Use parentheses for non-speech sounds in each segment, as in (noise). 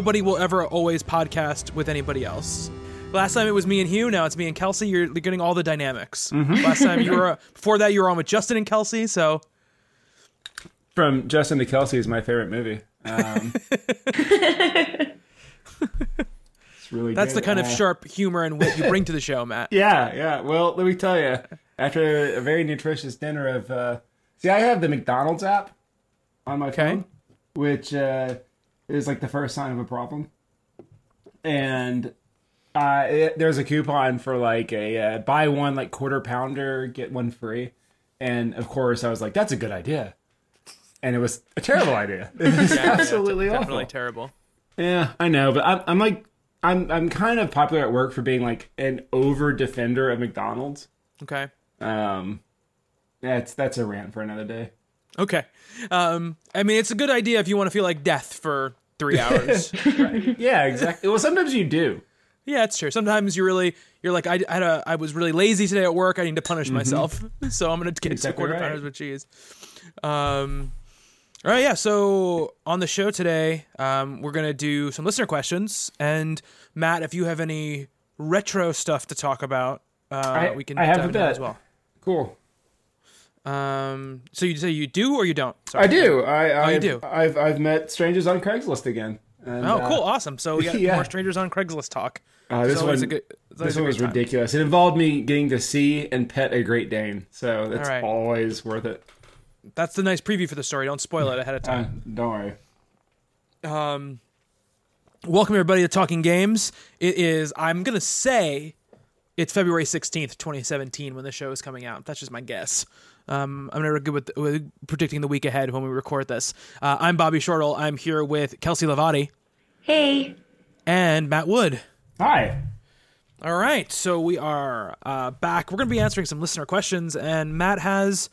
nobody will ever always podcast with anybody else. Last time it was me and Hugh. Now it's me and Kelsey. You're getting all the dynamics. Last time you were (laughs) before that you were on with Justin and Kelsey. So From Justin to Kelsey is my favorite movie. Um, (laughs) it's really that's the good. kind of Uh, sharp humor and wit you bring to the show, Matt. (laughs) Yeah, yeah. Well, let me tell you, after a very nutritious dinner of, uh, see, I have the McDonald's app on my Okay. phone, which uh, is like the first sign of a problem, and uh, it, there's a coupon for like a uh, buy one like quarter pounder get one free, and of course I was like, that's a good idea, and it was a terrible idea. It was (laughs) Yeah, yeah, (laughs) absolutely awful. definitely terrible. Yeah, I know, but I'm, I'm like, I'm, I'm kind of popular at work for being like an over defender of McDonald's. Okay. Um, that's that's a rant for another day. Okay. Um, I mean, it's a good idea if you want to feel like death for three hours. (laughs) Yeah, exactly. well, sometimes you do. yeah, it's true. Sometimes you really, you're like, I, I had a, I was really lazy today at work. I need to punish myself, (laughs) so I'm gonna get some Mm-hmm. Quarter right. pounders with cheese. Um, all right, yeah. So on the show today, um, we're gonna do some listener questions, and Matt, if you have any retro stuff to talk about, uh, I- we can I have a bit. as well. Cool. Um, so you say you do or you don't? Sorry. I do. I I've, you do? I've I've met strangers on Craigslist again. And, Oh, uh, cool, awesome. So we got (laughs) yeah. more strangers on Craigslist talk. Uh, this one, a good- this one was time. ridiculous. It involved me getting to see and pet a Great Dane, so that's right. always worth it. That's the nice preview for the story. Don't spoil it ahead of (laughs) Uh, time. don't worry. Um, welcome everybody to Talking Games. It is. I'm gonna say it's February 16th, 2017, when the show is coming out. That's just my guess. Um, I'm never good with, with predicting the week ahead when we record this. Uh, I'm Bobby Shortle. I'm here with Kelsey Lavati Hey. and Matt Wood. Hi. All right, so we are uh, back. We're going to be answering some listener questions, and Matt has,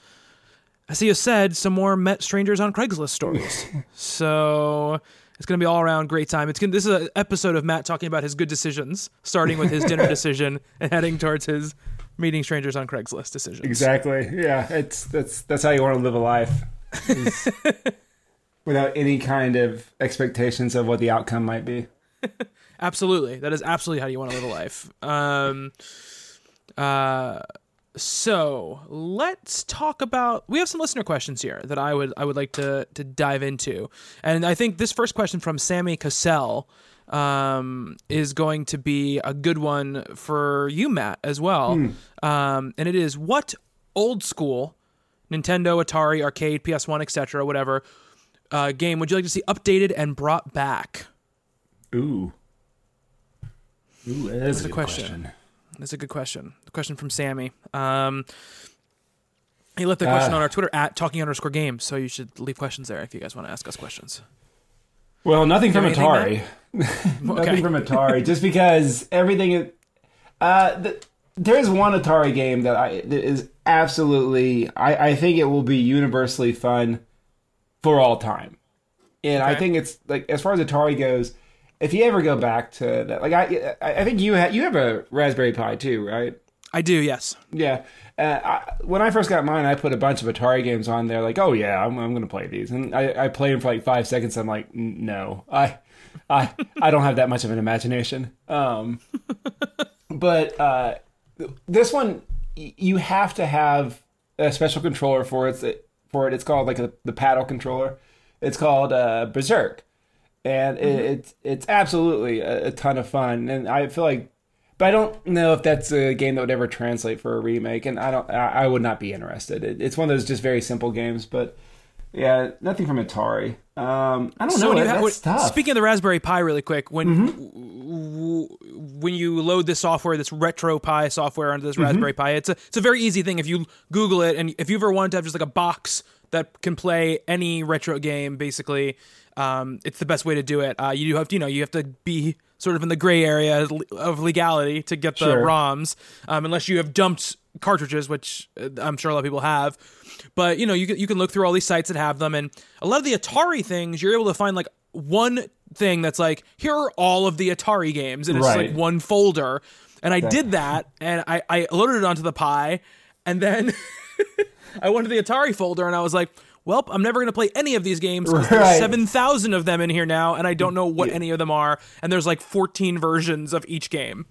as he has said, some more met strangers on Craigslist stories. (laughs) so it's going to be all around great time. It's gonna, this is an episode of Matt talking about his good decisions, starting with his dinner (laughs) decision and heading towards his meeting strangers on Craigslist decisions. Exactly. Yeah, it's that's that's how you want to live a life. (laughs) Without any kind of expectations of what the outcome might be. (laughs) Absolutely, that is absolutely how you want to live a life. Um, uh, so let's talk about. We have some listener questions here that I would I would like to to dive into, and I think this first question from Sammy Cassell um, is going to be a good one for you, Matt, as well. Um, and it is what old school Nintendo, Atari, arcade, PS1, etc., whatever uh, game would you like to see updated and brought back? Ooh. Ooh, that is a a good question. question. That's a good question. The question from Sammy. Um, he left the question Ah. on our Twitter at talking underscore games, so you should leave questions there if you guys want to ask us questions. Well, nothing from anything, Atari. (laughs) Okay. Nothing from Atari, just because everything. is- Uh, the, there's one Atari game that I that is absolutely. I I think it will be universally fun for all time, and I think it's like as far as Atari goes. If you ever go back to that, like I, I I think you have you have a Raspberry Pi too, right? I do, yes. Yeah. Uh, I, when I first got mine, I put a bunch of Atari games on there. Like, oh yeah, I'm, I'm going to play these, and I, I played them for like five seconds. I'm like, no, I, I, I don't have that much of an imagination. Um, (laughs) but uh, this one, y- you have to have a special controller for it. For it, it's called like a, the paddle controller. It's called uh, Berserk, and it, it's it's absolutely a, a ton of fun. And I feel like but I don't know if that's a game that would ever translate for a remake, and I don't. I, I would not be interested. It, it's one of those just very simple games, but yeah, nothing from Atari. Um, I don't So know. that- ha- that's when- tough. speaking of the Raspberry Pi, really quick, when Mm-hmm. w- when you load this software, this RetroPie software onto this Mm-hmm. Raspberry Pi, it's a it's a very easy thing. If you Google it, and if you ever wanted to have just like a box that can play any retro game, basically, um, it's the best way to do it. Uh, you do have to, you know, you have to be sort of in the gray area of legality to get the Sure. ROMs, um, unless you have dumped cartridges, which uh, I'm sure a lot of people have. But you know, you can, you can look through all these sites that have them, and a lot of the Atari things, you're able to find like one thing that's like, here are all of the Atari games, and it's Right. like one folder. And I did that, and I, I loaded it onto the Pi, and then (laughs) I went to the Atari folder, and I was like, well, I'm never going to play any of these games. Right. There's seven thousand of them in here now, and I don't know what any of them are. And there's like 14 versions of each game.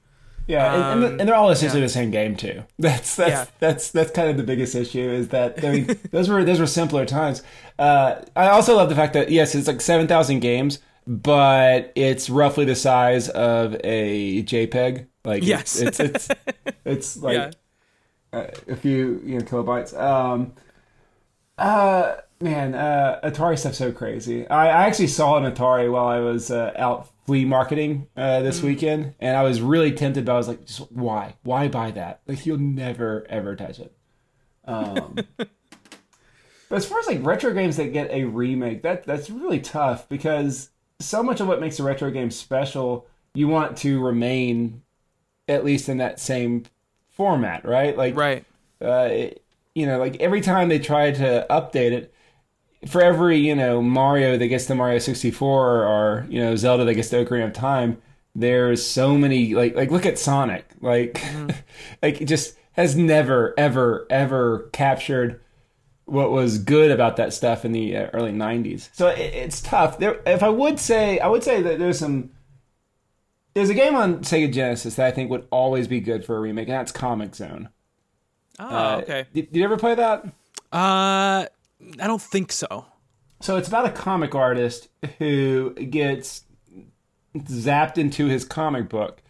Yeah, and, and, Um, and they're all essentially the same game too. (laughs) That's that's Yeah. that's that's kind of the biggest issue is that I mean (laughs) those were those were simpler times. Uh, I also love the fact that yes, it's like seven thousand games, but it's roughly the size of a JPEG. Like it's- Yes. it's it's (laughs) it's, like Yeah. a few you know kilobytes. Um, uh, man, uh, Atari stuff's so crazy. I, I actually saw an Atari while I was uh, out flea marketing uh, this weekend, and I was really tempted. But I was like, just why? Why buy that? Like you'll never ever touch it. Um, (laughs) but as far as like retro games that get a remake, that that's really tough because so much of what makes a retro game special, you want to remain at least in that same format, right? Like Right. uh, it- you know, like every time they try to update it, for every you know Mario that gets to Mario 64 or you know Zelda that gets to Ocarina of Time, there's so many like like look at Sonic, like (laughs) like it just has never ever ever captured what was good about that stuff in the uh, early 90s. So it, it's tough. There, if I would say, I would say that there's some. There's a game on Sega Genesis that I think would always be good for a remake, and that's Comix Zone. Oh, Uh, okay. Did, did you ever play that? Uh, I don't think so. So it's about a comic artist who gets zapped into his comic book.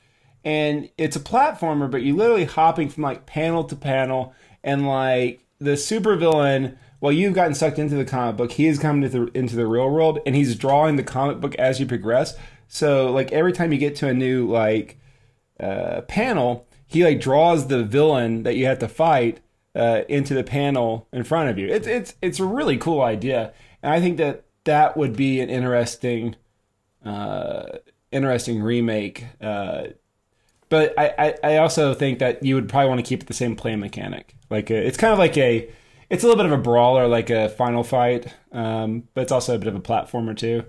And it's a platformer, but you're literally hopping from like panel to panel. And like the supervillain, while you've gotten sucked into the comic book, he has come into the, into the real world and he's drawing the comic book as you progress. So like every time you get to a new like uh, panel, he like draws the villain that you have to fight uh, into the panel in front of you. It's it's it's a really cool idea, and I think that that would be an interesting, uh, interesting remake. Uh, but I, I, I also think that you would probably want to keep it the same play mechanic. Like a, it's kind of like a, it's a little bit of a brawler, like a final fight, um, but it's also a bit of a platformer too.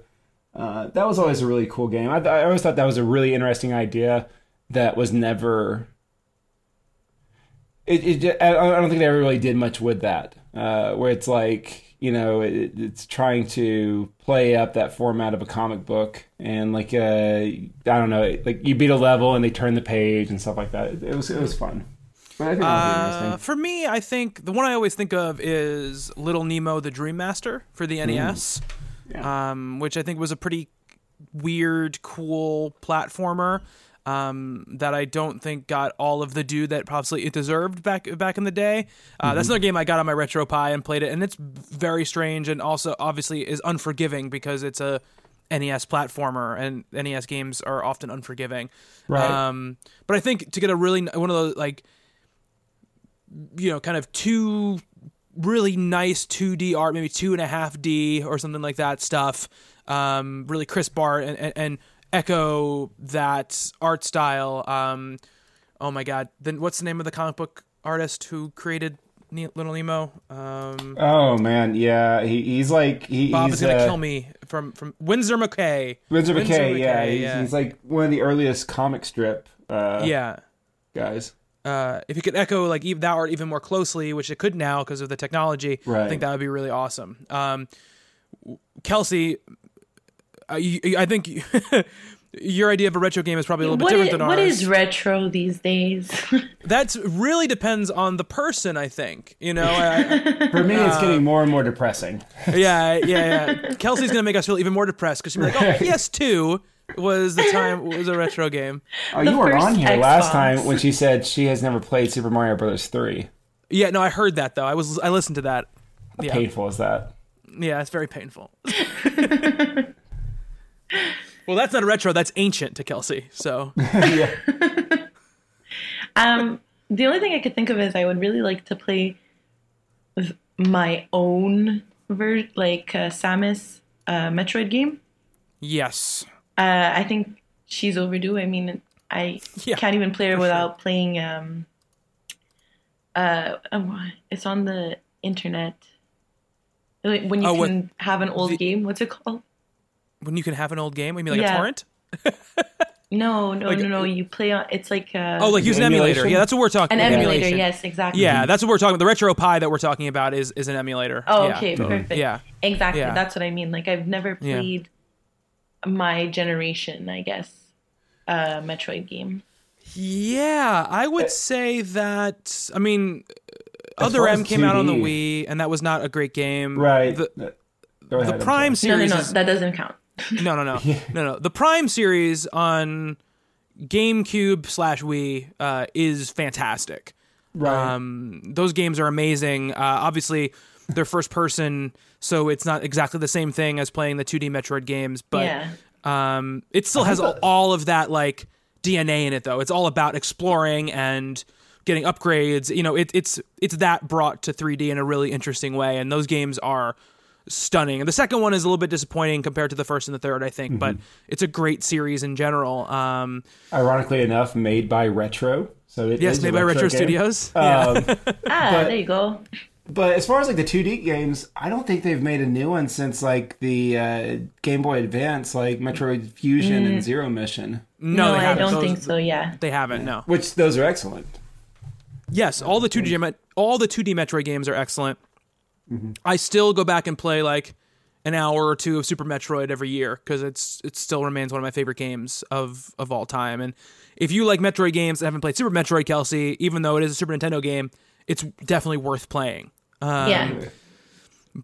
Uh, that was always a really cool game. I, I always thought that was a really interesting idea that was never. It, it I don't think they ever really did much with that. Uh, where it's like you know it, it's trying to play up that format of a comic book and like uh, I don't know like you beat a level and they turn the page and stuff like that. It, it was it was fun. But I think Uh, for me, I think the one I always think of is Little Nemo: The Dream Master for the NES, Yeah. um, which I think was a pretty weird, cool platformer um, that I don't think got all of the due that probably it deserved back back in the day. Uh, That's another game I got on my RetroPie and played it, and it's very strange and also obviously is unforgiving because it's a NES platformer, and NES games are often unforgiving. Right. Um, but I think to get a really one of those like you know, kind of two really nice 2D art, maybe two and a half D or something like that stuff. Um, really crisp art and, and, and echo that art style. Um, oh my God. Then what's the name of the comic book artist who created Ne- Little Nemo? Um, Oh man, yeah, he, he's like he, Bob he's is gonna uh, kill me from from Winsor McCay. Winsor Winsor McCay, yeah, McCay, he's, yeah. he's like one of the earliest comic strip uh, Yeah. guys. uh, if you could echo like even that art even more closely, which it could now because of the technology, I think that would be really awesome. Um, Kelsey, uh, you, I think (laughs) your idea of a retro game is probably a little bit What different is, than ours. is retro these days? (laughs) That's really depends on the person. I think you know. I, (laughs) For me, Uh, it's getting more and more depressing. I- yeah, yeah, yeah. Kelsey's gonna make us feel even more depressed because she'll be like, "Oh, PS2 was the time was a retro game." Oh, The you weren't on here last time when she said she has never played Super Mario Brothers three. Yeah, no, I heard that though. I was I listened to that. Yeah, Painful is that? yeah, it's very painful. Well, that's not a retro. That's ancient to Kelsey. So (laughs) yeah. um, the only thing I could think of is I would really like to play my own ver- like uh, Samus uh, Metroid game. yes, Uh, I think she's overdue. I mean, I Yeah, can't even play her for without playing. Um, uh, um, it's on the internet. Like, When you Oh, what- can have an old the- game, what's it called? When you can have an old game, you mean like Yeah. a torrent? (laughs) No, no, Like- no, no. You play on. It's like uh, Oh, like use an emulator. Emulation? Yeah, that's what we're talking. About. An about. emulator. emulation. Yes, exactly. Yeah, that's what we're talking about. The RetroPie that we're talking about is is an emulator. Oh, Yeah. okay, perfect. Yeah. exactly. Yeah. That's what I mean. Like I've never Yeah. played my generation, I guess, uh, Metroid game. Yeah, I would say that. I mean, As Other far M as came out on the Wii, and that was not a great game. Right. The, Go ahead, the Prime sorry. No, no, series no. That doesn't count. No, no, no, (laughs) no, no. The Prime series on GameCube slash Wii uh, is fantastic. Right. Um, those games are amazing. Uh, obviously, they're first person, so it's not exactly the same thing as playing the 2D Metroid games, but yeah. um, it still has thought- all of that like DNA in it, though. It's all about exploring and getting upgrades. You know, it, it's it's that brought to 3D in a really interesting way, and those games are stunning. And the second one is a little bit disappointing compared to the first and the third, I think, but it's a great series in general. Um, Ironically enough, made by Retro. So it yes, is made by Retro game. Studios. yeah. Um, (laughs) Ah, but- there you go. But as far as like the 2D games, I don't think they've made a new one since like the uh, Game Boy Advance, like Metroid Fusion and Zero Mission, No, they I haven't. don't Those- think so. Yeah. They haven't. No. which those are excellent. Yes, all the two D all the two D Metroid games are excellent. I still go back and play like an hour or two of Super Metroid every year because it's it still remains one of my favorite games of of all time. And if you like Metroid games and haven't played Super Metroid, Kelsey, even though it is a Super Nintendo game, it's definitely worth playing. Um, yeah.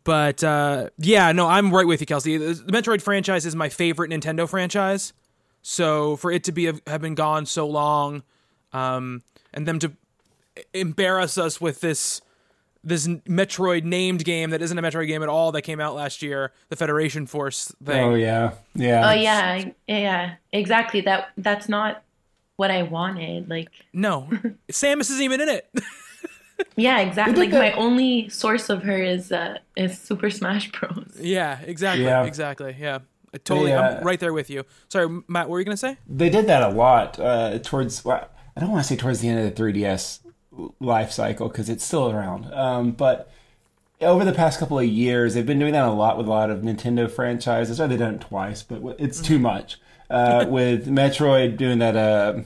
But uh, yeah, no, I'm right with you, Kelsey. The the Metroid franchise is my favorite Nintendo franchise. So for it to be have been gone so long, um, and them to embarrass us with this this Metroid named game that isn't a Metroid game at all that came out last year, the Federation Force thing. Oh yeah, yeah. Oh yeah, yeah, exactly. That that's not what I wanted. Like, No, (laughs) Samus isn't even in it. (laughs) yeah, exactly. Like did my only source of her is uh is Super Smash Bros. yeah, exactly, Yeah. exactly. Yeah, I totally. They, I'm right there with you. Sorry, Matt. What were you gonna say? They did that a lot uh, towards. Well, I don't want to say towards the end of the 3DS life cycle because it's still around. Um, but over the past couple of years, they've been doing that a lot with a lot of Nintendo franchises. Or they've done it twice, but it's too much. Uh, (laughs) with Metroid doing that, uh,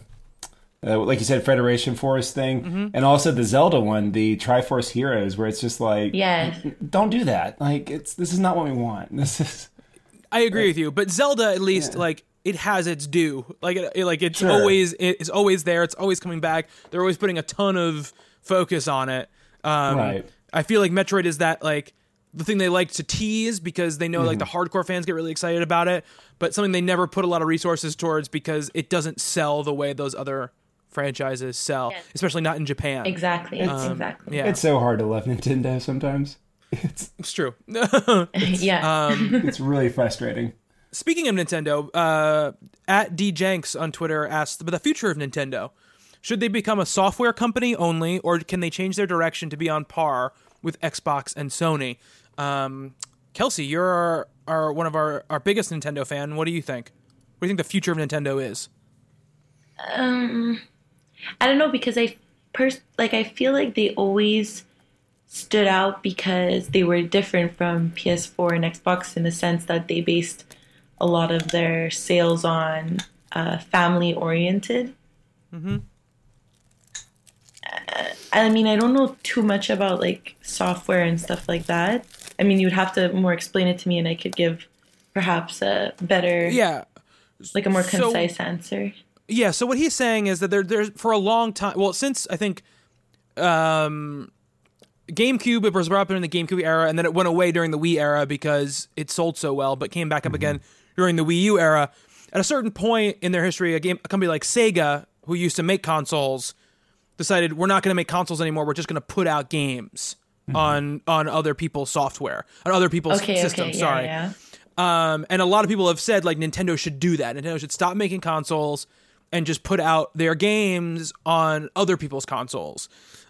uh, like you said, Federation Force thing, and also the Zelda one, the Triforce Heroes, where it's just like, Yes. don't do that. Like it's this is not what we want. (laughs) This is I agree with you, but Zelda at least like it has its due. Like it, it- like it's Sure. always it's always there. It's always coming back. They're always putting a ton of focus on it. Um, Right. I feel like Metroid is that like the thing they like to tease because they know like the Mm-hmm. hardcore fans get really excited about it, but something they never put a lot of resources towards because it doesn't sell the way those other franchises sell, Yes. especially not in Japan. Exactly. Um, exactly. Yeah, it's so hard to love Nintendo sometimes. (laughs) It's it's true. (laughs) (laughs) yeah. Um, it's really frustrating. Speaking of Nintendo, uh, at djanks on Twitter asked about the future of Nintendo. Should they become a software company only, or can they change their direction to be on par with Xbox and Sony? Um, Kelsey, you're our, our one of our, our biggest Nintendo fan. What do you think? What do you think the future of Nintendo is? Um, I don't know because I pers- like I feel like they always stood out because they were different from PS4 and Xbox in the sense that they based a lot of their sales on uh, family oriented. Mm-hmm. Uh, I mean, I don't know too much about like software and stuff like that. I mean, you'd have to more explain it to me, and I could give perhaps a better, Yeah, like a more So- concise answer. yeah. So what he's saying is that there, there's for a long time. Well, since I think, um, GameCube it was brought up in the GameCube era, and then it went away during the Wii era because it sold so well, but came back up again during the Wii U era. At a certain point in their history, a game a company like Sega, who used to make consoles, decided we're not going to make consoles anymore. We're just going to put out games on on other people's software, on other people's Okay, systems. okay, yeah, sorry. yeah. Um, and a lot of people have said like Nintendo should do that. Nintendo should stop making consoles and just put out their games on other people's consoles.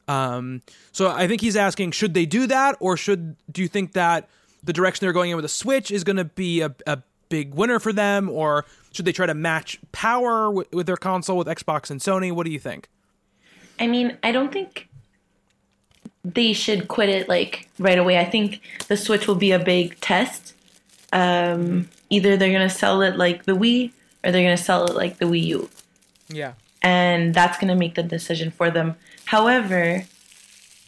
Um, so I think he's asking, should they do that, or should do you think that the direction they're going in with the Switch is going to be a, a big winner for them, or should they try to match power with, with their console with Xbox and Sony? What do you think? I mean, I don't think they should quit it like right away. I think the Switch will be a big test. Um, either they're gonna sell it like the Wii, or or they're going to sell it like the Wii U. Yeah. And that's going to make the decision for them. However,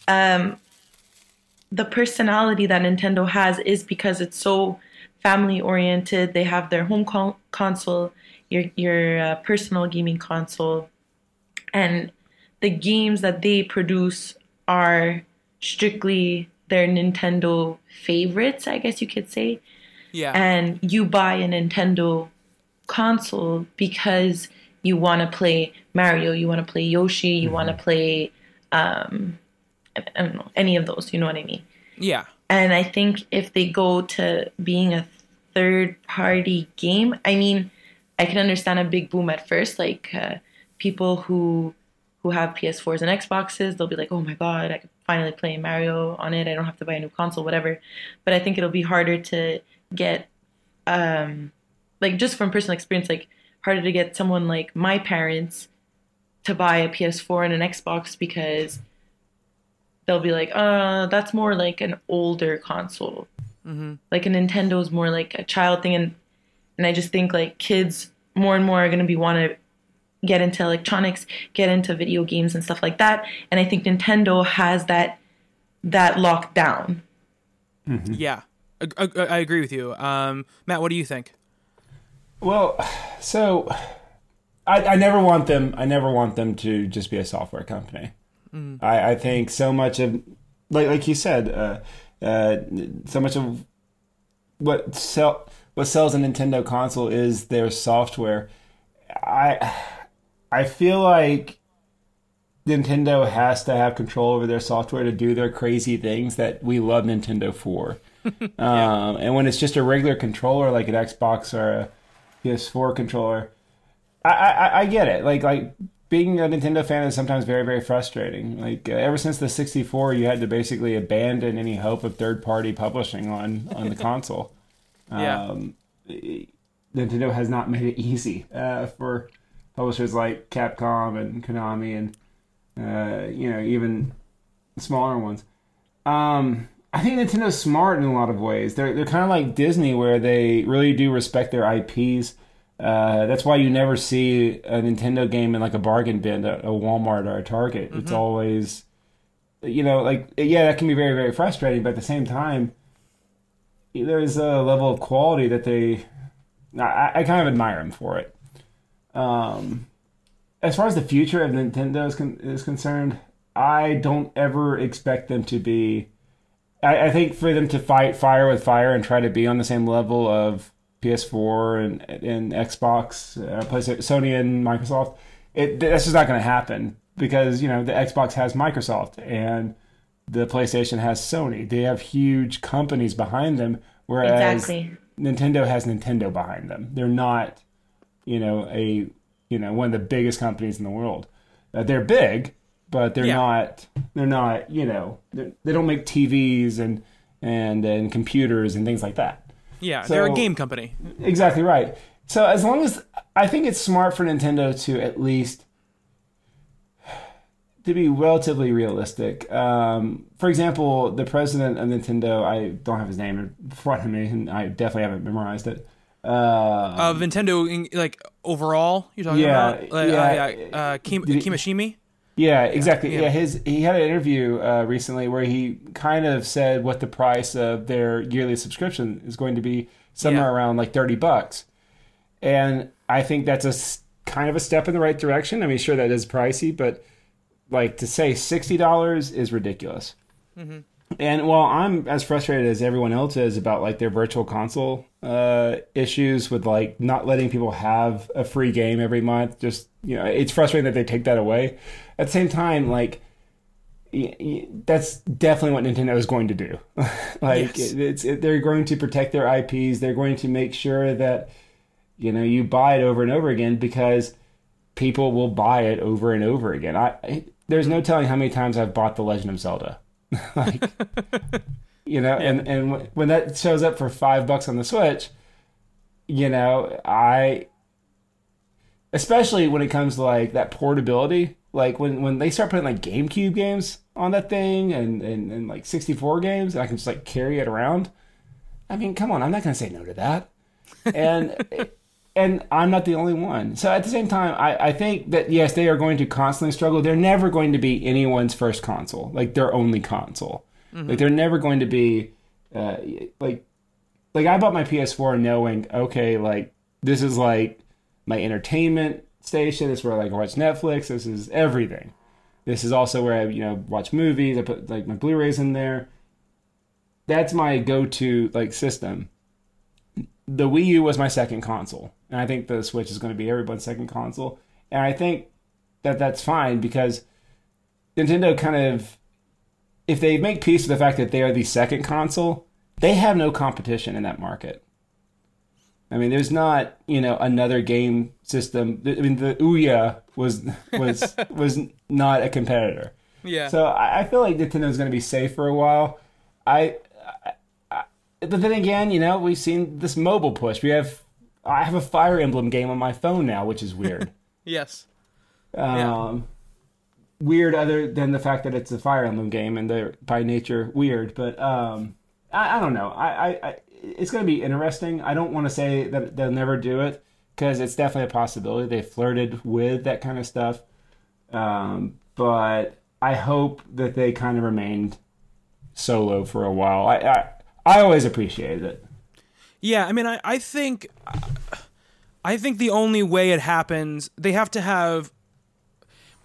um, the personality that Nintendo has is because it's so family oriented. They have their home con- console, your your uh, personal gaming console, and the games that they produce are strictly their Nintendo favorites, I guess you could say. Yeah. And you buy a Nintendo console because you want to play Mario, you want to play Yoshi, you want to play um I don't know, any of those, you know what I mean? yeah. And I think if they go to being a third party game, I mean, I can understand a big boom at first. Like uh, people who who have PS4s and Xboxes, they'll be like, "Oh my god, I can finally play Mario on it. I don't have to buy a new console, whatever." But I think it'll be harder to get, um, like just from personal experience, like harder to get someone like my parents to buy a PS4 and an Xbox because they'll be like, uh, that's more like an older console. Like a Nintendo's more like a child thing, and and I just think like kids more and more are gonna be want to get into electronics, get into video games and stuff like that. And I think Nintendo has that that locked down. Yeah. I, I, I agree with you. Um, Matt, what do you think? Well, so I, I never want them. I never want them to just be a software company. I, I think so much of, like like you said, uh, uh, so much of what sell what sells a Nintendo console is their software. I I feel like Nintendo has to have control over their software to do their crazy things that we love Nintendo for. (laughs) um, and when it's just a regular controller like an Xbox or a PS4 controller, I, I, I get it. Like like being a Nintendo fan is sometimes very very frustrating. Like uh, ever since the 64, you had to basically abandon any hope of third party publishing on on the (laughs) console. Yeah. Um, Nintendo has not made it easy uh, for publishers like Capcom and Konami and uh, you know even smaller ones. Um, I think Nintendo's smart in a lot of ways. They're they're kind of like Disney, where they really do respect their IPs. Uh, that's why you never see a Nintendo game in like a bargain bin at a Walmart or a Target. It's always, you know, like yeah, that can be very very frustrating, but at the same time, there's a level of quality that they. I, I kind of admire them for it. Um, as far as the future of Nintendo is, con- is concerned, I don't ever expect them to be. I, I think for them to fight fire with fire and try to be on the same level of PS4 and and Xbox, uh, PlayStation, Sony and Microsoft, it that's just not going to happen because you know the Xbox has Microsoft and the PlayStation has Sony. They have huge companies behind them, whereas Exactly. Nintendo has Nintendo behind them. They're not, you know, a you know one of the biggest companies in the world. Uh, they're big, but they're Yeah. not. They're not. You know, they're- they don't make TVs and and and computers and things like that. Yeah, they're a game company. Exactly right. So as long as I think it's smart for Nintendo to at least to be relatively realistic. Um, for example, the president of Nintendo, I don't have his name in front of me, and I definitely haven't memorized it. Uh, Uh, Nintendo, like overall, you're talking Yeah, about? Like, yeah. Uh, yeah uh, Kim, Kimishima? Yeah, exactly. yeah. Yeah, his he had an interview uh, recently where he kind of said what the price of their yearly subscription is going to be somewhere Yeah. around like thirty bucks, and I think that's a kind of a step in the right direction. I mean, sure that is pricey, but like to say sixty dollars is ridiculous. And while I'm as frustrated as everyone else is about like their virtual console uh, issues with like not letting people have a free game every month, just you know, it's frustrating that they take that away. At the same time, like y- y- that's definitely what Nintendo is going to do. (laughs) like Yes. it, it's it, they're going to protect their IPs. They're going to make sure that you know you buy it over and over again because people will buy it over and over again. I, I there's no telling how many times I've bought The Legend of Zelda. (laughs) like (laughs) you know, and and when that shows up for 5 bucks on the Switch, you know, I especially when it comes to like that portability, like when when they start putting like GameCube games on that thing and and, and like 64 games and I can just like carry it around. I mean, come on, I'm not going to say no to that. And and (laughs) and I'm not the only one. So at the same time, I, I think that yes, they are going to constantly struggle. They're never going to be anyone's first console, like their only console. Like they're never going to be uh, like like I bought my PS4 knowing okay, like this is like my entertainment station. This is where I like, watch Netflix. This is everything. This is also where I you know watch movies. I put like my Blu-rays in there. That's my go-to like system. The Wii U was my second console, and I think the Switch is going to be everyone's second console. And I think that that's fine because Nintendo kind of, if they make peace with the fact that they are the second console, they have no competition in that market. I mean, there's not you know another game system. I mean, the Ouya was was (laughs) was not a competitor. Yeah. So I, I feel like Nintendo's going to be safe for a while. I, I, I, but then again, you know, we've seen this mobile push. We have, I have a Fire Emblem game on my phone now, which is weird. (laughs) yes. um, weird, other than the fact that it's a Fire Emblem game and they're by nature weird. But um, I, I don't know. I, I, I it's going to be interesting. I don't want to say that they'll never do it because it's definitely a possibility. They flirted with that kind of stuff, um, but I hope that they kind of remained solo for a while. I, I, I always appreciated it. Yeah, I mean, I, I think, I think the only way it happens, they have to have,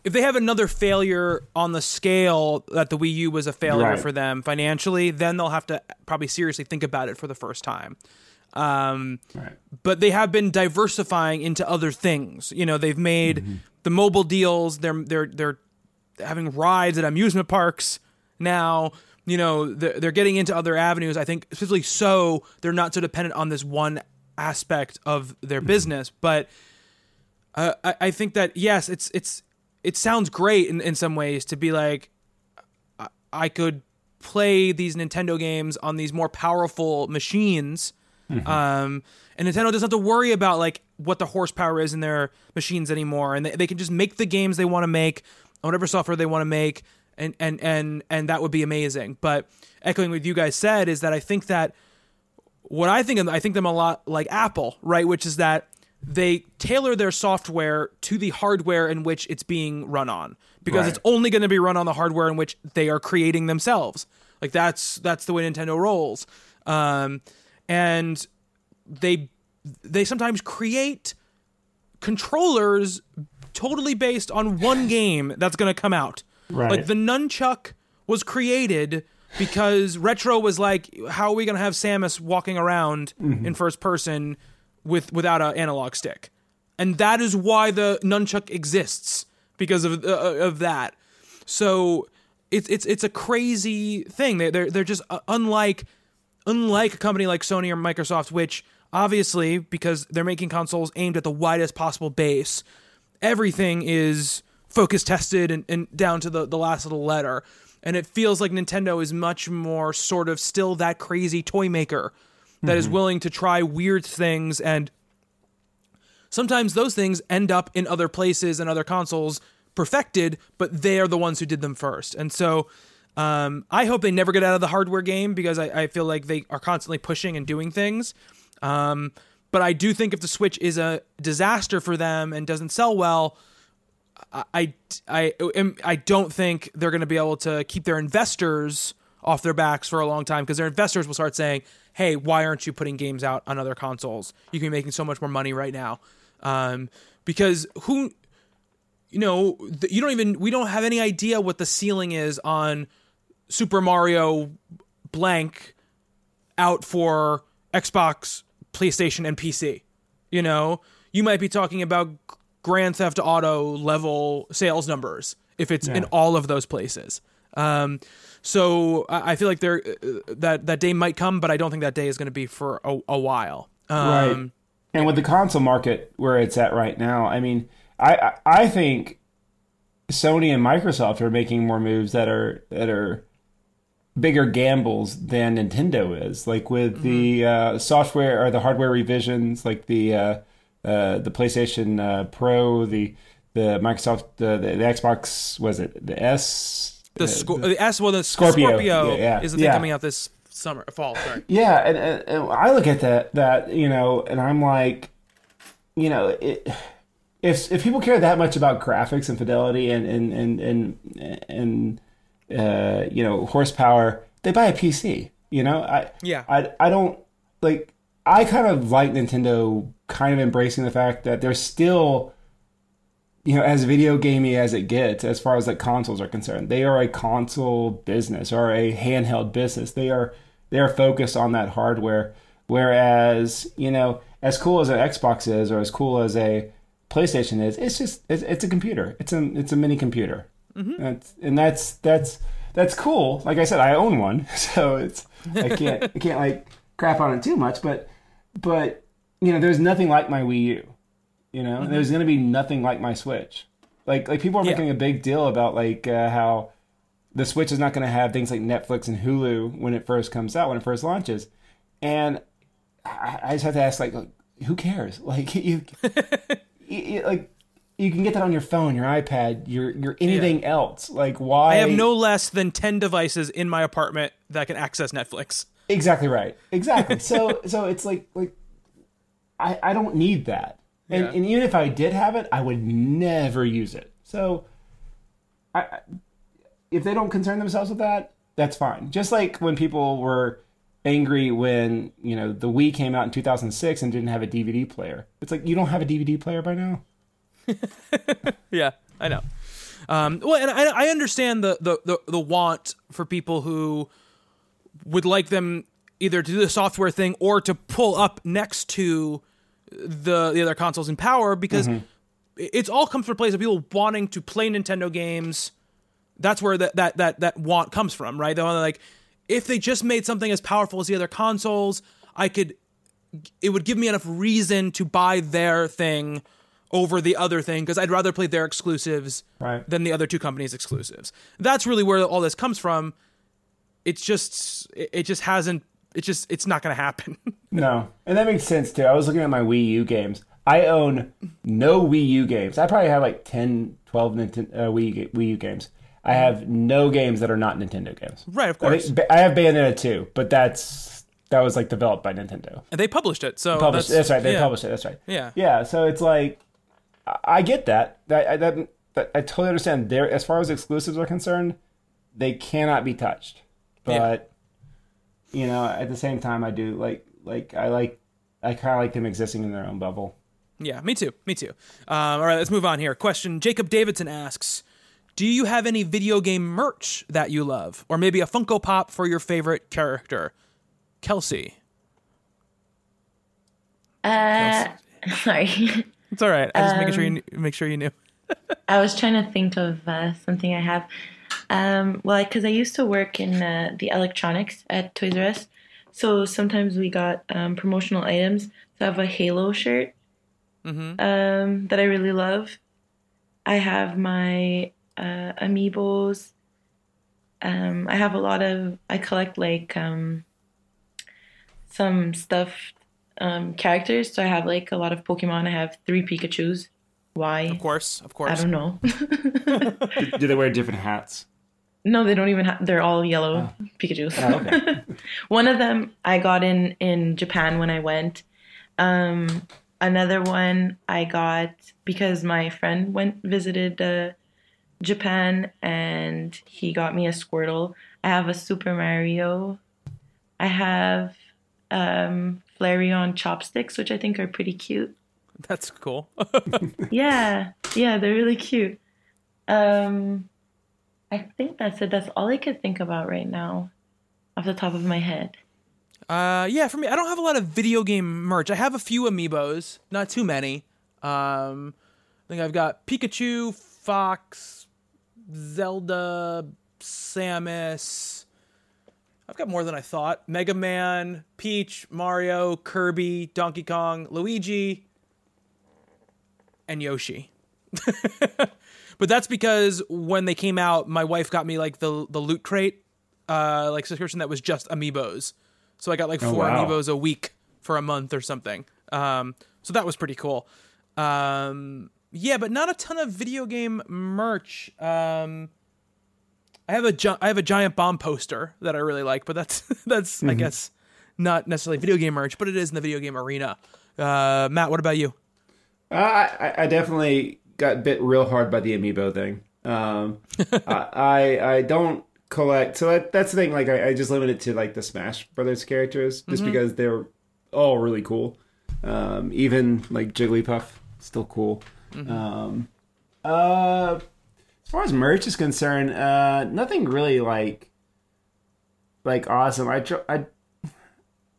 if they have another failure on the scale that the Wii U was a failure Right. for them financially, then they'll have to probably seriously think about it for the first time. Um, Right. but they have been diversifying into other things. You know, they've made the mobile deals. They're they're they're having rides at amusement parks now. You know, they're, they're getting into other avenues. I think specifically so they're not so dependent on this one aspect of their business. But uh, I, I think that yes, it's it's it sounds great in, in some ways to be like I- I could play these Nintendo games on these more powerful machines. Um, and Nintendo doesn't have to worry about like what the horsepower is in their machines anymore, and they, they can just make the games they want to make on whatever software they want to make, and and and and that would be amazing. But echoing what you guys said is that I think that what I think of, I think them a lot like Apple, right? Which is that they tailor their software to the hardware in which it's being run on because Right. it's only going to be run on the hardware in which they are creating themselves. Like that's that's the way Nintendo rolls. Um, and they they sometimes create controllers totally based on one (laughs) game that's going to come out. Right. Like the nunchuck was created because retro was like, how are we going to have Samus walking around in first person with without an analog stick? And that is why the nunchuck exists because of uh, of that. So it's it's it's a crazy thing. They they're they're just uh, unlike unlike a company like Sony or Microsoft, which obviously because they're making consoles aimed at the widest possible base, everything is focus tested and, and down to the, the last little letter. And it feels like Nintendo is much more sort of still that crazy toy maker that is willing to try weird things and sometimes those things end up in other places and other consoles perfected, but they are the ones who did them first. And so um, I hope they never get out of the hardware game because I, I feel like they are constantly pushing and doing things. Um, but I do think if the Switch is a disaster for them and doesn't sell well, I, I, I, I don't think they're going to be able to keep their investors off their backs for a long time because their investors will start saying, hey, why aren't you putting games out on other consoles? You can be making so much more money right now. Um, because who, you know, you don't even, we don't have any idea what the ceiling is on Super Mario blank out for Xbox, PlayStation, and PC. You know, you might be talking about Grand Theft Auto level sales numbers if it's in all of those places. Um, so I feel like there uh, that that day might come, but I don't think that day is going to be for a, a while. Um, Right. And with the console market where it's at right now, I mean, I I, think Sony and Microsoft are making more moves that are that are bigger gambles than Nintendo is. Like with the uh, software or the hardware revisions, like the uh, uh, the PlayStation uh, Pro, the the Microsoft, the, the Xbox, was it the S? The, Uh, Scor- the S, well, the Scorpio. Scorpio, Yeah, yeah. is the thing Yeah. coming out this summer, fall. Sorry. Yeah, and, and, and I look at that that you know, and I'm like, you know, it, if if people care that much about graphics and fidelity and and and and, and uh, you know horsepower, they buy a PC. You know, I Yeah. I I don't like. I kind of like Nintendo kind of embracing the fact that they're still, you know, as video gamey as it gets, as far as like consoles are concerned. They are a console business or a handheld business. They are they are focused on that hardware. Whereas, you know, as cool as an Xbox is, or as cool as a PlayStation is, it's just it's, it's a computer. It's a it's a mini computer, mm-hmm. that's, and that's that's that's cool. Like I said, I own one, (laughs) so it's I can't I can't like crap on it too much. But but you know, there's nothing like my Wii U. You know, there's gonna be nothing like my Switch. Like like people are Yeah. making a big deal about like uh, how the Switch is not going to have things like Netflix and Hulu when it first comes out, when it first launches. And I, I just have to ask, like, who cares? (laughs) Like, you, you, you- like, you can get that on your phone, your iPad, your your anything else. Like, why? I have no less than 10 devices in my apartment that can access Netflix. Exactly right. Exactly. so (laughs) so it's like like I I don't need that. And Yeah. and even if I did have it, I would never use it. So I if they don't concern themselves with that, that's fine. Just like when people were angry when, you know, the Wii came out in 2006 and didn't have a DVD player. It's like you don't have a DVD player by now? (laughs) Yeah, I know. Um, well, and I, I understand the, the, the, the want for people who would like them either to do the software thing or to pull up next to the the other consoles in power because mm-hmm. it- it's all comes from a place of people wanting to play Nintendo games. That's where that that that that want comes from, right? They're like, if they just made something as powerful as the other consoles, I could it would give me enough reason to buy their thing over the other thing because I'd rather play their exclusives Right. than the other two companies' exclusives. That's really where all this comes from. It's just it just hasn't it just it's not going to happen. (laughs) No, and that makes sense too. I was looking at my Wii U games. I own no Wii U games. I probably have like 10, 12 Ninten- uh, Wii, Wii U games. I have no games that are not Nintendo games. right, of I, course. think, I have Bayonetta 2, but that's that was like developed by Nintendo. and they published it. So Published. That's, right. They yeah. published it. That's right. Yeah. Yeah. So it's like I- I get that. That I, that, that I totally understand. There, as far as exclusives are concerned, they cannot be touched. But you know, at the same time, I do like like I like I kind of like them existing in their own bubble. Yeah, me too. Me too. Um, all right, let's move on here. Question Jacob Davidson asks Do you have any video game merch that you love? Or maybe a Funko Pop for your favorite character? Kelsey. Uh, (laughs) sorry. It's all right. I was just making sure you Um, make sure you knew. (laughs) I was trying to think of uh, something I have. Um, well, because I used to work in uh, the electronics at Toys R Us, so sometimes we got um, promotional items. So I have a Halo shirt Mm-hmm. um, that I really love. I have my uh, amiibos. Um, I have a lot of. I collect like um, some stuffed um, characters. So I have like a lot of Pokemon. I have three Pikachu's. Why? Of course, of course. I don't know. (laughs) do, do they wear different hats? No, they don't even have. They're all yellow Pikachu's. Oh, okay. (laughs) one of them I got in in Japan when I went. Um, another one I got because my friend went visited uh, Japan and he got me a Squirtle. I have a Super Mario. I have um, Flareon chopsticks, which I think are pretty cute. That's cool. (laughs) Yeah, yeah, they're really cute. Um, I think that's it. That's all I could think about right now, off the top of my head. Uh, yeah, for me, I don't have a lot of video game merch. I have a few amiibos, not too many. Um, I think I've got Pikachu, Fox, Zelda, Samus. I've got more than I thought. Mega Man, Peach, Mario, Kirby, Donkey Kong, Luigi, and Yoshi. (laughs) but that's because when they came out, my wife got me like the the loot crate, uh, like subscription that was just amiibos. So I got like four wow. amiibos a week for a month or something. Um, so that was pretty cool. Um, yeah, but not a ton of video game merch. Um, I have a gi- I have a giant bomb poster that I really like, but that's (laughs) that's I guess not necessarily video game merch, but it is in the video game arena. Uh, Matt, what about you? I, I, I definitely got bit real hard by the amiibo thing. Um, (laughs) I, I I don't collect, so that, that's the thing. Like I, I just limit it to like the Smash Brothers characters, just because they're all really cool. Um, even like Jigglypuff, still cool. Um, uh, as far as merch is concerned, uh, nothing really like like awesome. I tr- I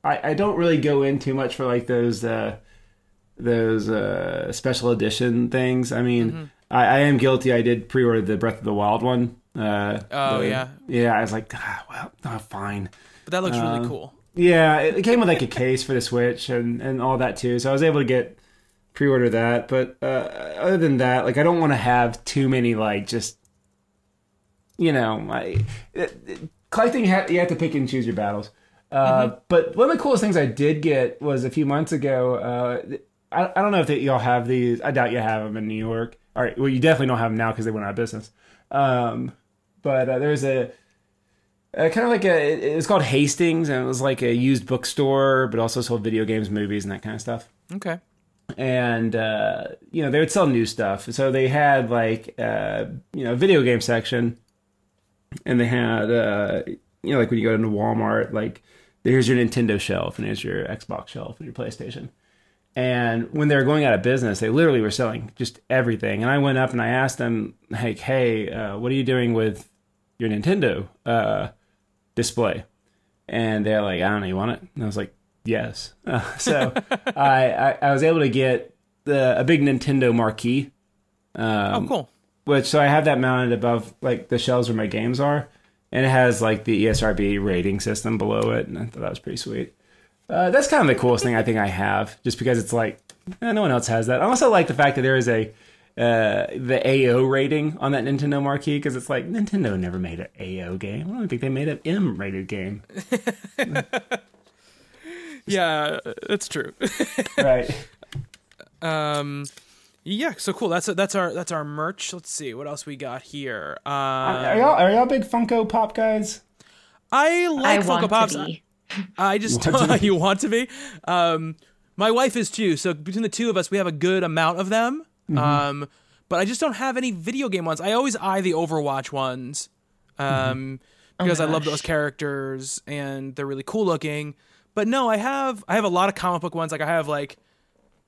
I I don't really go in too much for like those uh those uh special edition things. I mean, I, I am guilty. I did pre-order the Breath of the Wild one. Uh, Oh, the- yeah. yeah. I was like, ah, well, oh, fine. But that looks really Um, cool. Yeah, it it came with like a case for the Switch and and all that too. So I was able to get pre-order that. But uh, other than that, like I don't want to have too many like just you know, I it, it- collecting. You have, you have to pick and choose your battles. Uh, But one of the coolest things I did get was a few months ago. Uh, I, I don't know if that y'all have these. I doubt you have them in New York. All right, well, you definitely don't have them now because they went out of business. Um, but uh, there's a uh, kind of like a it, it was called Hastings, and it was like a used bookstore, but also sold video games, movies, and that kind of stuff. Okay. And uh, you know they would sell new stuff, so they had like uh, you know video game section, and they had uh, you know like when you go into Walmart, like here's your Nintendo shelf, and here's your Xbox shelf, and your PlayStation. And when they were going out of business, they literally were selling just everything. And I went up and I asked them, like, "Hey, uh, what are you doing with your Nintendo uh, display?" And they're like, "I don't know, you want it?" And I was like, "Yes." Uh, (laughs) so (laughs) I, I I was able to get the, a big Nintendo marquee. Um, Oh, cool. which so I have that mounted above like the shelves where my games are, and it has like the ESRB rating system below it, and I thought that was pretty sweet. Uh, that's kind of the coolest thing I think I have, just because it's like eh, no one else has that. I also like the fact that there is a uh, the AO rating on that Nintendo marquee because it's like Nintendo never made an AO game. I don't think they made an M rated game, (laughs) Yeah, that's true. (laughs) right? um, yeah. So cool. That's that's our that's our merch. Let's see what else we got here. Uh, are y'all are y'all big Funko Pop guys? I like I Funko want Pops. to be. I just (laughs) Want to be. you want to be. Um, my wife is too. So between the two of us, we have a good amount of them. Mm-hmm. Um, but I just don't have any video game ones. I always eye the Overwatch ones. Mm-hmm. Um, because I love those characters and they're really cool looking. But no, I have I have a lot of comic book ones. Like I have like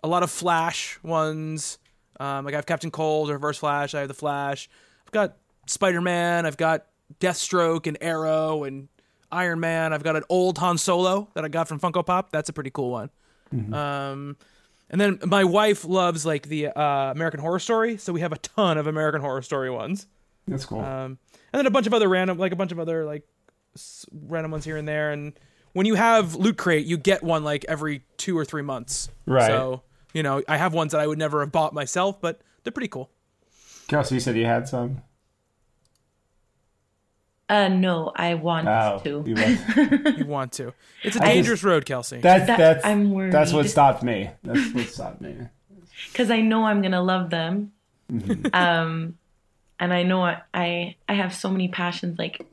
a lot of Flash ones. Um, like I have Captain Cold, Reverse Flash. I have the Flash. I've got Spider Man. I've got Deathstroke and Arrow and Iron Man. I've got an old Han Solo that I got from Funko Pop. That's a pretty cool one. Um, and then my wife loves like the uh, American Horror Story, so we have a ton of American Horror Story ones. That's cool. Um, and then a bunch of other random, like a bunch of other like s- random ones here and there. And when you have Loot Crate, you get one like every two or three months. Right. So you know, I have ones that I would never have bought myself, but they're pretty cool. Kelsey, you said you had some. Uh, no, I want Oh, to. you (laughs) were- You want to? It's a I dangerous road, Kelsey. That's That- that's I'm worried. that's what stopped me. That's what stopped me. because I know I'm gonna love them. Mm-hmm. Um, and I know I, I I have so many passions. Like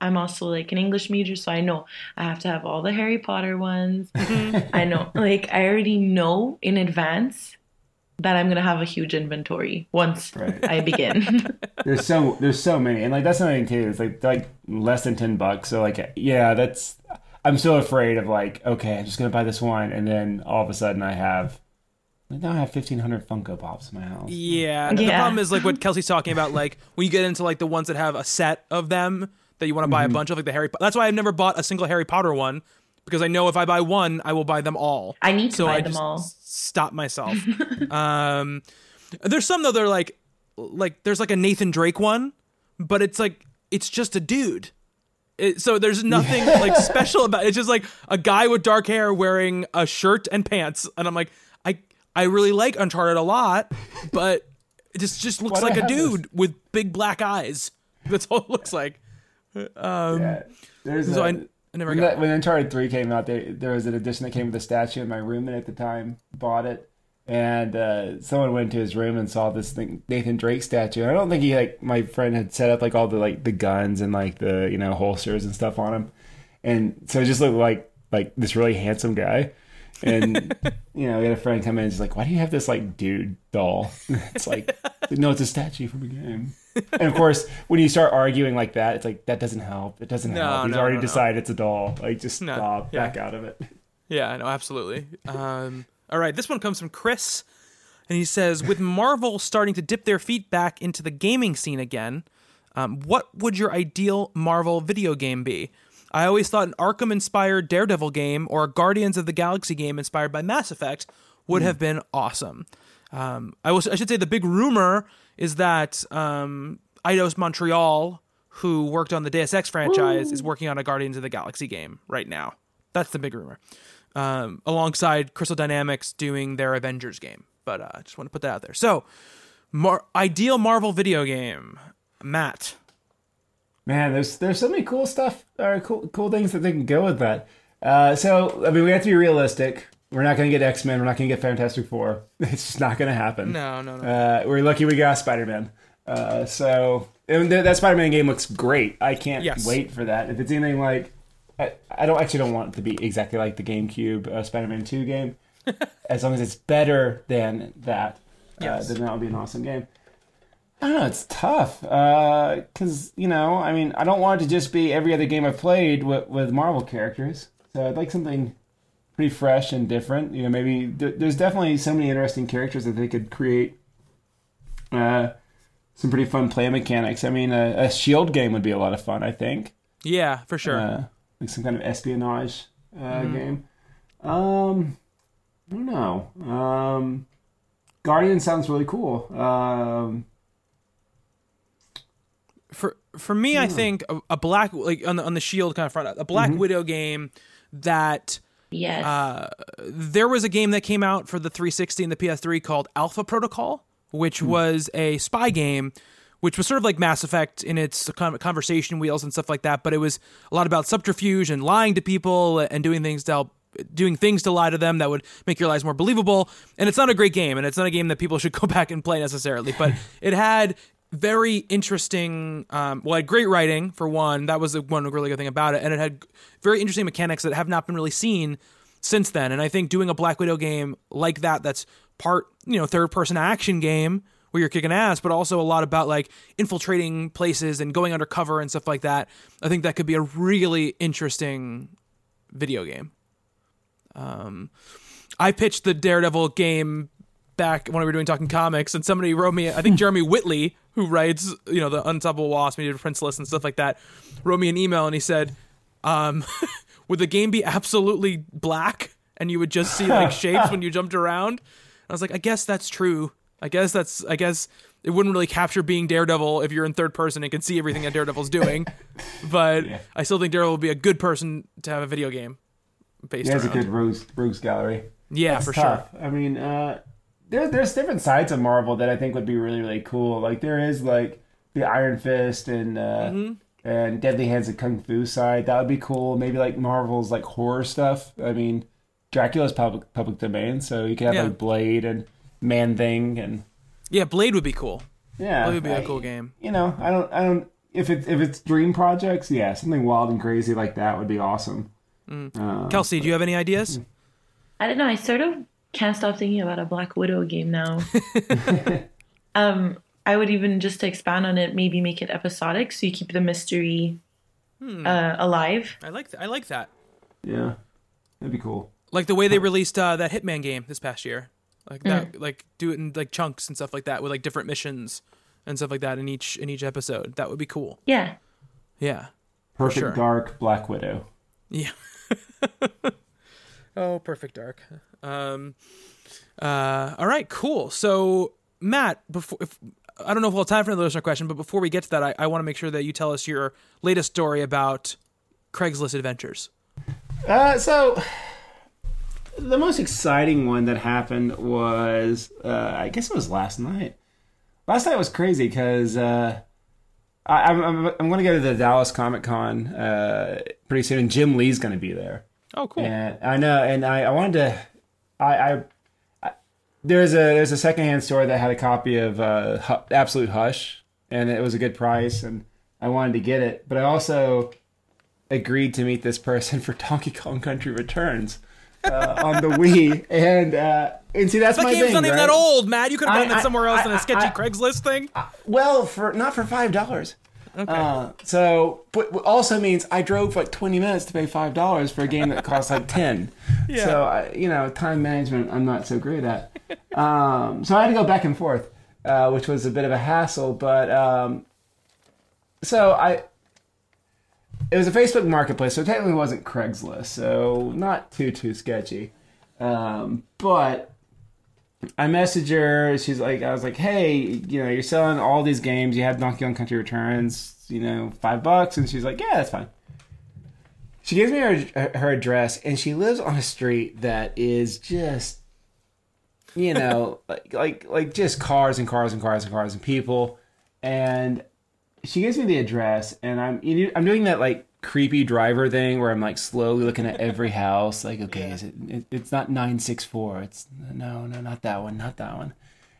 I'm also like an English major, so I know I have to have all the Harry Potter ones. Mm-hmm. I know, like I already know in advance that I'm gonna have a huge inventory once Right. I begin. (laughs) There's so there's so many, and like that's another thing too. It's like like less than ten bucks. So like yeah, that's. I'm still afraid of like okay, I'm just gonna buy this one, and then all of a sudden I have. Like now I have 1,500 Funko Pops in my house. Yeah. The problem is like what (laughs) Kelsey's talking about. Like when you get into like the ones that have a set of them that you want to buy a mm-hmm. bunch of, like the Harry. Po- That's why I've never bought a single Harry Potter one because I know if I buy one, I will buy them all. I need to so buy I them just all. Stop myself. (laughs) um, there's some though. They're like, like there's like a Nathan Drake one, but it's like it's just a dude. It, so there's nothing like (laughs) special about it. It's just like a guy with dark hair wearing a shirt and pants, and I'm like, I I really like Uncharted a lot, but it just just looks Why like a dude with big black eyes. That's all it looks like. Yeah. There's So a- I, I never when, got. that, when Uncharted 3 came out, there, there was an edition that came with a statue, and my roommate at the time bought it. And uh, someone went to his room and saw this thing, Nathan Drake statue. I don't think he like my friend had set up like all the like the guns and like the you know holsters and stuff on him, and so it just looked like like this really handsome guy. And (laughs) you know, we had a friend come in and he's like, "Why do you have this like dude doll?" (laughs) It's like, no, it's a statue from a game. And of course, when you start arguing like that, it's like that doesn't help. It doesn't No, help. He's no, already no, decided it's a doll. Like, just stop, yeah. back out of it. Yeah, no, absolutely. Um, all right, this one comes from Chris, and he says, "With Marvel starting to dip their feet back into the gaming scene again, um, what would your ideal Marvel video game be? I always thought an Arkham-inspired Daredevil game or a Guardians of the Galaxy game inspired by Mass Effect would have been awesome. Um, I was, I should say, the big rumor is that um, Eidos Montreal, who worked on the Deus Ex franchise, is working on a Guardians of the Galaxy game right now. That's the big rumor um, alongside Crystal Dynamics doing their Avengers game. But uh, I just want to put that out there. So, Mar- ideal Marvel video game, Matt. Man, there's there's so many cool stuff or cool cool things that they can go with that. Uh, so I mean, we have to be realistic. We're not going to get X Men. We're not going to get Fantastic Four. (laughs) It's just not going to happen. No, no, no. Uh, we're lucky we got Spider Man. Uh, so and th- that Spider Man game looks great. I can't Yes. wait for that. If it's anything like, I, I don't actually don't want it to be exactly like the GameCube uh, Spider Man Two game. (laughs) as long as it's better than that, Yes. uh, then that would be an awesome game. I don't know. It's tough because you know, I mean, I don't want it to just be every other game I've played with, with Marvel characters. So I'd like something pretty fresh and different. You know, maybe there, there's definitely so many interesting characters that they could create. Uh, some pretty fun play mechanics. I mean, a, a Shield game would be a lot of fun. I think, yeah, for sure. uh, like some kind of espionage uh, game. Um, I don't know. Um, Guardian sounds really cool. Um, for for me, I think a, a black like on the on the Shield kind of front, a Black Widow game that Yes. Uh, there was a game that came out for the 360 and the PS3 called Alpha Protocol, which was a spy game, which was sort of like Mass Effect in its conversation wheels and stuff like that. But it was a lot about subterfuge and lying to people and doing things to help. Doing things to lie to them that would make your lies more believable, and it's not a great game, and it's not a game that people should (laughs) go back and play necessarily. But (laughs) it had very interesting, um, well, it had great writing for one. That was the one really good thing about it, and it had very interesting mechanics that have not been really seen since then. And I think doing a Black Widow game like that, that's part, you know, third person action game where you're kicking ass, but also a lot about like infiltrating places and going undercover and stuff like that. I think that could be a really interesting video game. Um, I pitched the Daredevil game back when we were doing Talking Comics, and somebody wrote me, I think (laughs) Jeremy Whitley, who writes, you know, the Unstoppable Wasp, Media Princeless, and stuff like that, wrote me an email and he said, um, (laughs) would the game be absolutely black and you would just see like shapes when you jumped around? I was like, I guess that's true. I guess that's, I guess it wouldn't really capture being Daredevil if you're in third person and can see everything that Daredevil's doing. (laughs) but I still think Daredevil would be a good person to have a video game based he has a good rogues, rogues gallery. yeah, That's for sure. I mean, uh, there's there's different sides of Marvel that I think would be really really cool. Like there is like the Iron Fist and uh, Mm-hmm. and Deadly Hands of Kung Fu side. That would be cool. Maybe like Marvel's like horror stuff. I mean, Dracula's public public domain, so you could have Yeah. like Blade and Man Thing and Yeah, Blade would be cool. yeah, Blade would be a I- cool game. You know, I don't I don't if it's if it's dream projects, yeah, something wild and crazy like that would be awesome. Uh, Kelsey, do you have any ideas? I don't know. I sort of can't stop thinking about a Black Widow game now. (laughs) um, I would even just to expand on it, maybe make it episodic, so you keep the mystery uh, alive. I like th- I like that. yeah, that'd be cool. Like the way they released uh, that Hitman game this past year. Like that like do it in like chunks and stuff like that with like different missions and stuff like that in each in each episode. That would be cool. Yeah. Yeah. Perfect sure. Dark Black Widow. Yeah. (laughs) oh, perfect dark. (laughs) Um uh all right, cool. So Matt, before if I don't know if we'll have time for another listener question, but before we get to that, I, I want to make sure that you tell us your latest story about Craigslist adventures. Uh, so the most exciting one that happened was uh, I guess it was last night. Last night was crazy because uh, I, I'm I'm, I'm going to go to the Dallas Comic Con uh, pretty soon, and Jim Lee's going to be there. Oh, cool. And I know, and I, I wanted to, I, I, I there's a there's a secondhand store that had a copy of uh, Absolute Hush, and it was a good price, and I wanted to get it, but I also agreed to meet this person for Donkey Kong Country Returns, uh, on the (laughs) Wii, and uh, and see that's That my game's thing. not even right? that old, Matt. You could have I- gotten that somewhere else I- than a sketchy I- Craigslist thing. Well, for not for five dollars. Okay. Uh, so, but also means I drove like twenty minutes to pay five dollars for a game that costs like ten. (laughs) Yeah. So, I, you know, time management I'm not so great at. Um, so I had to go back and forth, uh, which was a bit of a hassle. But um, so I, it was a Facebook Marketplace, so it technically wasn't Craigslist, so not too too sketchy. Um, but I messaged her. She's like, I was like, hey, you know, you're selling all these games. You have Donkey Kong Country Returns, you know, five bucks. And she's like, yeah, that's fine. She gives me her, her address, and she lives on a street that is just, you know, (laughs) like like like just cars and cars and cars and cars and people. And she gives me the address, and I'm you know, I'm doing that like creepy driver thing where I'm like slowly looking at every (laughs) house. Like, okay, is it, it? It's not nine six four. It's no, no, not that one, not that one.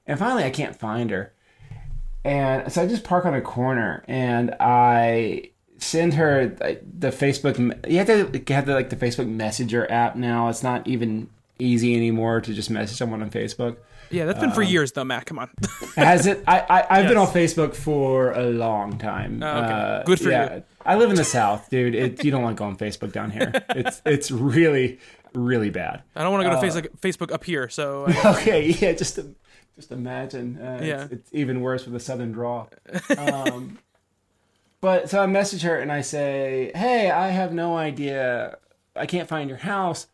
And finally, I can't find her, and so I just park on a corner and I send her the Facebook. You have to have the like the Facebook Messenger app now. It's not even easy anymore to just message someone on Facebook. Yeah, that's been for years, though, Matt. Come on. (laughs) Has it? I, I I've been on Facebook for a long time. Oh, okay. Uh, Good for yeah. you. I live in the South, dude. It, you don't want to go on Facebook down here. It's it's really really bad. I don't want to go to Uh, Facebook, Facebook up here, so uh, (laughs) Okay, yeah, just just imagine. Uh, Yeah. it's, it's even worse with a southern draw. Um, (laughs) but so I message her and I say, "Hey, I have no idea. I can't find your house.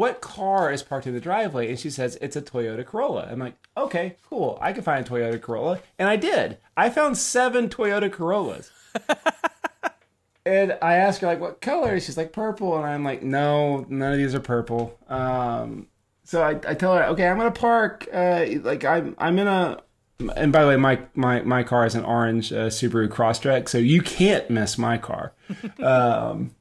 What car is parked in the driveway?" And she says, "It's a Toyota Corolla." I'm like, "Okay, cool. I can find a Toyota Corolla." And I did. I found seven Toyota Corollas. (laughs) And I asked her like, "What color?" She's like, "Purple." And I'm like, "No, none of these are purple." Um, so I, I tell her, "Okay, I'm gonna park. Uh, like I'm I'm in a." And by the way, my my my car is an orange uh, Subaru Crosstrek, so you can't miss my car. (laughs) um,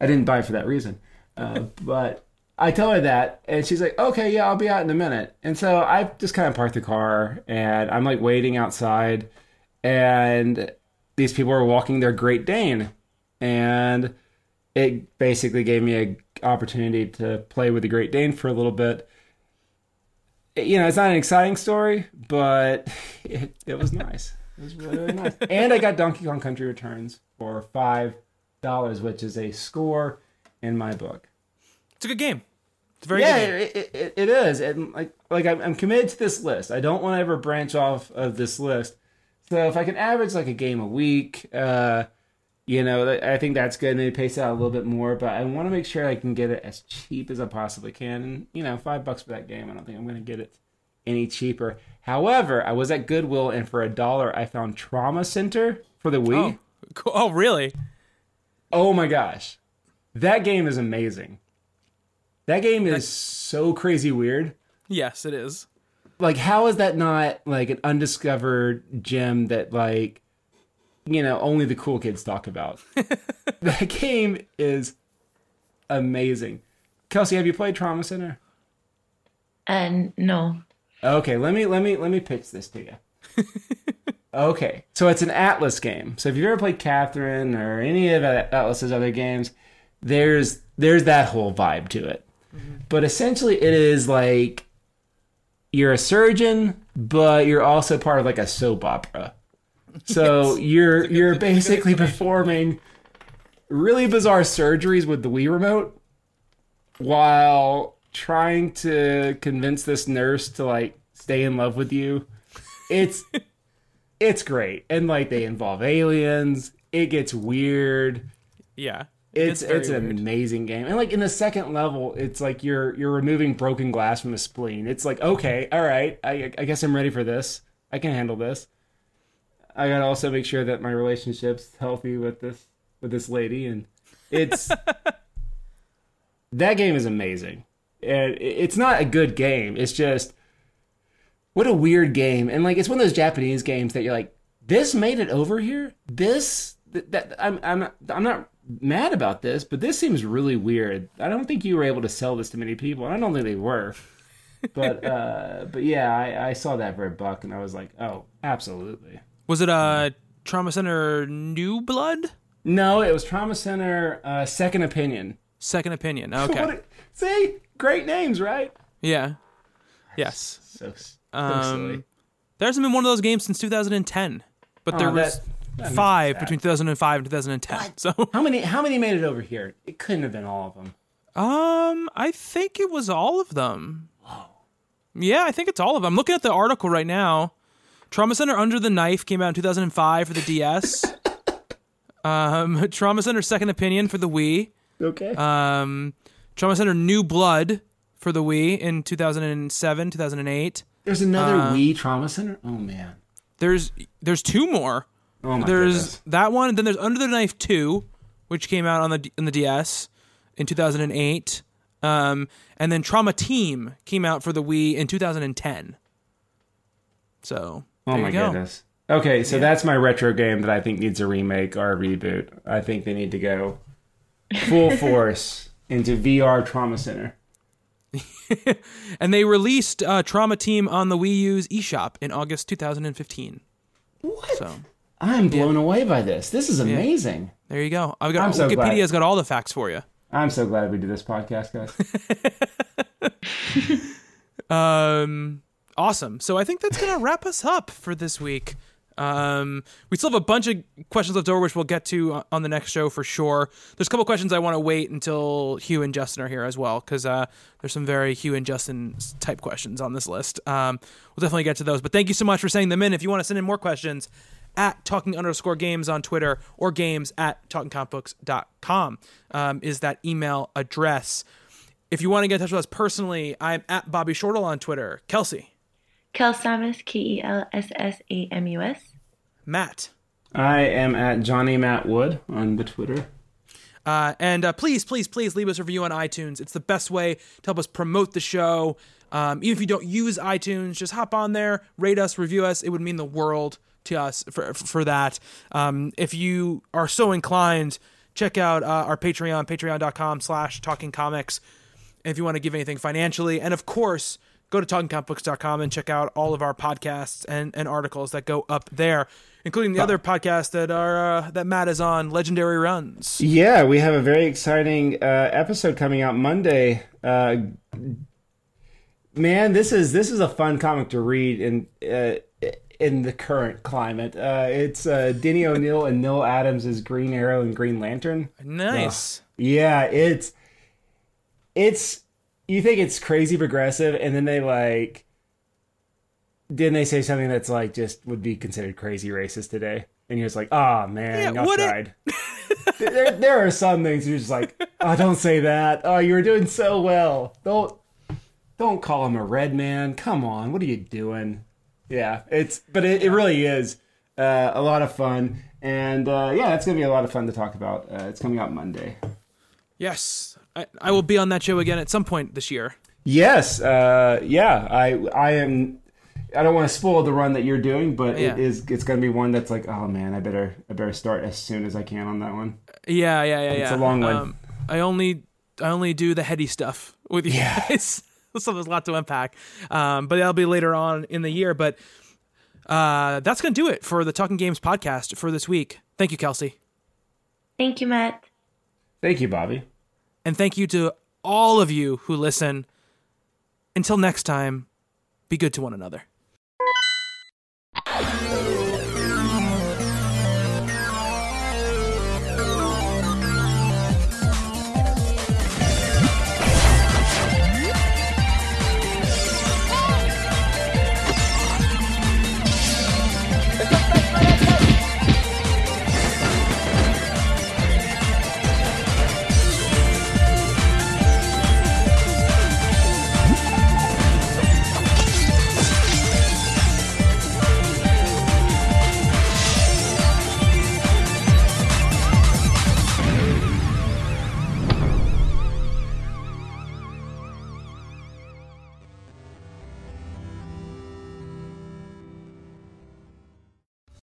I didn't buy it for that reason, uh, but I tell her that, and she's like, "Okay, yeah, I'll be out in a minute." And so I just kind of park the car, and I'm like waiting outside, and these people are walking their Great Dane, and it basically gave me a opportunity to play with the Great Dane for a little bit. You know, it's not an exciting story, but (laughs) it, it was nice. It was really, really nice. And I got Donkey Kong Country Returns for five dollars, which is a score in my book. it's a good game. It's very yeah, it, it, it, is. And like, like I'm, I'm committed to this list. I don't want to ever branch off of this list. So if I can average like a game a week, uh, you know, I think that's good. Maybe pace out a little bit more, but I want to make sure I can get it as cheap as I possibly can. And you know, five bucks for that game, I don't think I'm going to get it any cheaper. However, I was at Goodwill and for a dollar, I found Trauma Center for the Wii. Oh, oh, really? Oh my gosh. That game is amazing. That game is so crazy weird. Yes, it is. Like how is that not like an undiscovered gem that like you know, only the cool kids talk about. (laughs) that game is amazing. Kelsey, have you played Trauma Center? And no. Okay, let me let me let me pitch this to you. (laughs) okay, so it's an Atlus game. So if you've ever played Catherine or any of Atlus's other games, there's there's that whole vibe to it. But essentially, it is like you're a surgeon, but you're also part of like a soap opera. So (laughs) you're you're basically performing really bizarre surgeries with the Wii remote while trying to convince this nurse to like stay in love with you. It's (laughs) it's great. And like they involve aliens. It gets weird. Yeah. It's it's an weird. amazing game. And like in the second level, it's like you're you're removing broken glass from a spleen. It's like, okay, all right, I I guess I'm ready for this. I can handle this. I gotta also make sure that my relationship's healthy with this with this lady and it's (laughs) that game is amazing. And it's not a good game. It's just what a weird game. And like it's one of those Japanese games that you're like, this made it over here. This th- that I'm I'm not, I'm not mad about this, but this seems really weird. I don't think you were able to sell this to many people. I don't think they were. But (laughs) uh but yeah, I, I saw that for a buck and I was like, oh, absolutely. Was it uh Trauma Center New Blood? No, it was Trauma Center uh, Second Opinion. Second Opinion. (laughs) Okay. A- see, great names, right? yeah. Yes. So, so Um, silly. There hasn't been one of those games since 2010, but there Oh, was that- that makes me five between 2005 and 2010. So, How many? How many made it over here? It couldn't have been all of them. um, I think it was all of them. Yeah, I think it's all of them. I'm looking at the article right now. Trauma Center Under the Knife came out in 2005 for the DS. (laughs) um, (laughs) Trauma Center Second Opinion for the Wii. Okay. Um, Trauma Center New Blood for the Wii in 2007, 2008. There's another uh, Wii trauma center. Oh man. There's there's two more. Oh my there's goodness. that one, and then there's Under the Knife Two, which came out on the in the DS in 2008. Um, and then Trauma Team came out for the Wii in 2010. So Oh my go. goodness. Okay, so that's my retro game that I think needs a remake or a reboot. I think they need to go full (laughs) force into VR trauma center. (laughs) And they released uh, Trauma Team on the Wii U's eShop in August 2015. What? So I'm blown away by this. This is amazing. there you go. I've got I'm so glad. Wikipedia's got all the facts for you. I'm so glad we did this podcast, guys. (laughs) Um, awesome. So I think that's gonna wrap us up for this week. Um, we still have a bunch of questions left over, which we'll get to on the next show for sure. There's a couple questions I want to wait until Hugh and Justin are here as well, because uh, there's some very Hugh and Justin type questions on this list. Um, we'll definitely get to those. But thank you so much for sending them in. If you want to send in more questions, at talking underscore games on Twitter or games at talkingcomicbooks.com um, is that email address. If you want to get in touch with us personally, I'm at Bobby Shortle on Twitter. Kelsey, Kel Samus, K E L S S A M U S. Matt, I am at Johnny Matt Wood on the Twitter. uh, and uh, please, please, please leave us a review on iTunes. It's the best way to help us promote the show. Um, even if you don't use iTunes, just hop on there, rate us, review us. It would mean the world to us for for that. Um, if you are so inclined, check out uh, our Patreon, patreon.com slash talking comics. if you want to give anything financially. And of course, go to talkingcomicbooks.com and check out all of our podcasts and, and articles that go up there, including the other podcast that are uh, that Matt is on, Legendary Runs. Yeah, we have a very exciting uh, episode coming out Monday. Uh, man, this is this is a fun comic to read in uh, in the current climate. Uh, it's uh, Denny O'Neil and Neal Adams as Green Arrow and Green Lantern. Nice. Yeah, it's it's you think it's crazy progressive, and then they like then they say something that's like just would be considered crazy racist today, and you're just like, oh man, Yeah, y'all it? tried. there, there are some things you're just like, oh, don't say that. Oh, you were doing so well. Don't don't call him a red man. Come on, what are you doing? Yeah, it's but it, it really is uh, a lot of fun, and uh, yeah, it's gonna be a lot of fun to talk about. Uh, it's coming out Monday. Yes. I, I will be on that show again at some point this year. Yes, uh, yeah, I I am. I don't want to spoil the run that you're doing, but Yeah. it is. It's going to be one that's like, oh man, I better I better start as soon as I can on that one. Yeah, yeah, yeah, yeah. a long one. Um, I only I only do the heady stuff with you Yeah. guys. (laughs) (laughs) so there's a lot to unpack. Um, but that'll be later on in the year. But uh, that's gonna do it for the Talking Games podcast for this week. Thank you, Kelsey, Thank you, Matt. Thank you, Bobby. and thank you to all of you who listen. Until next time, be good to one another.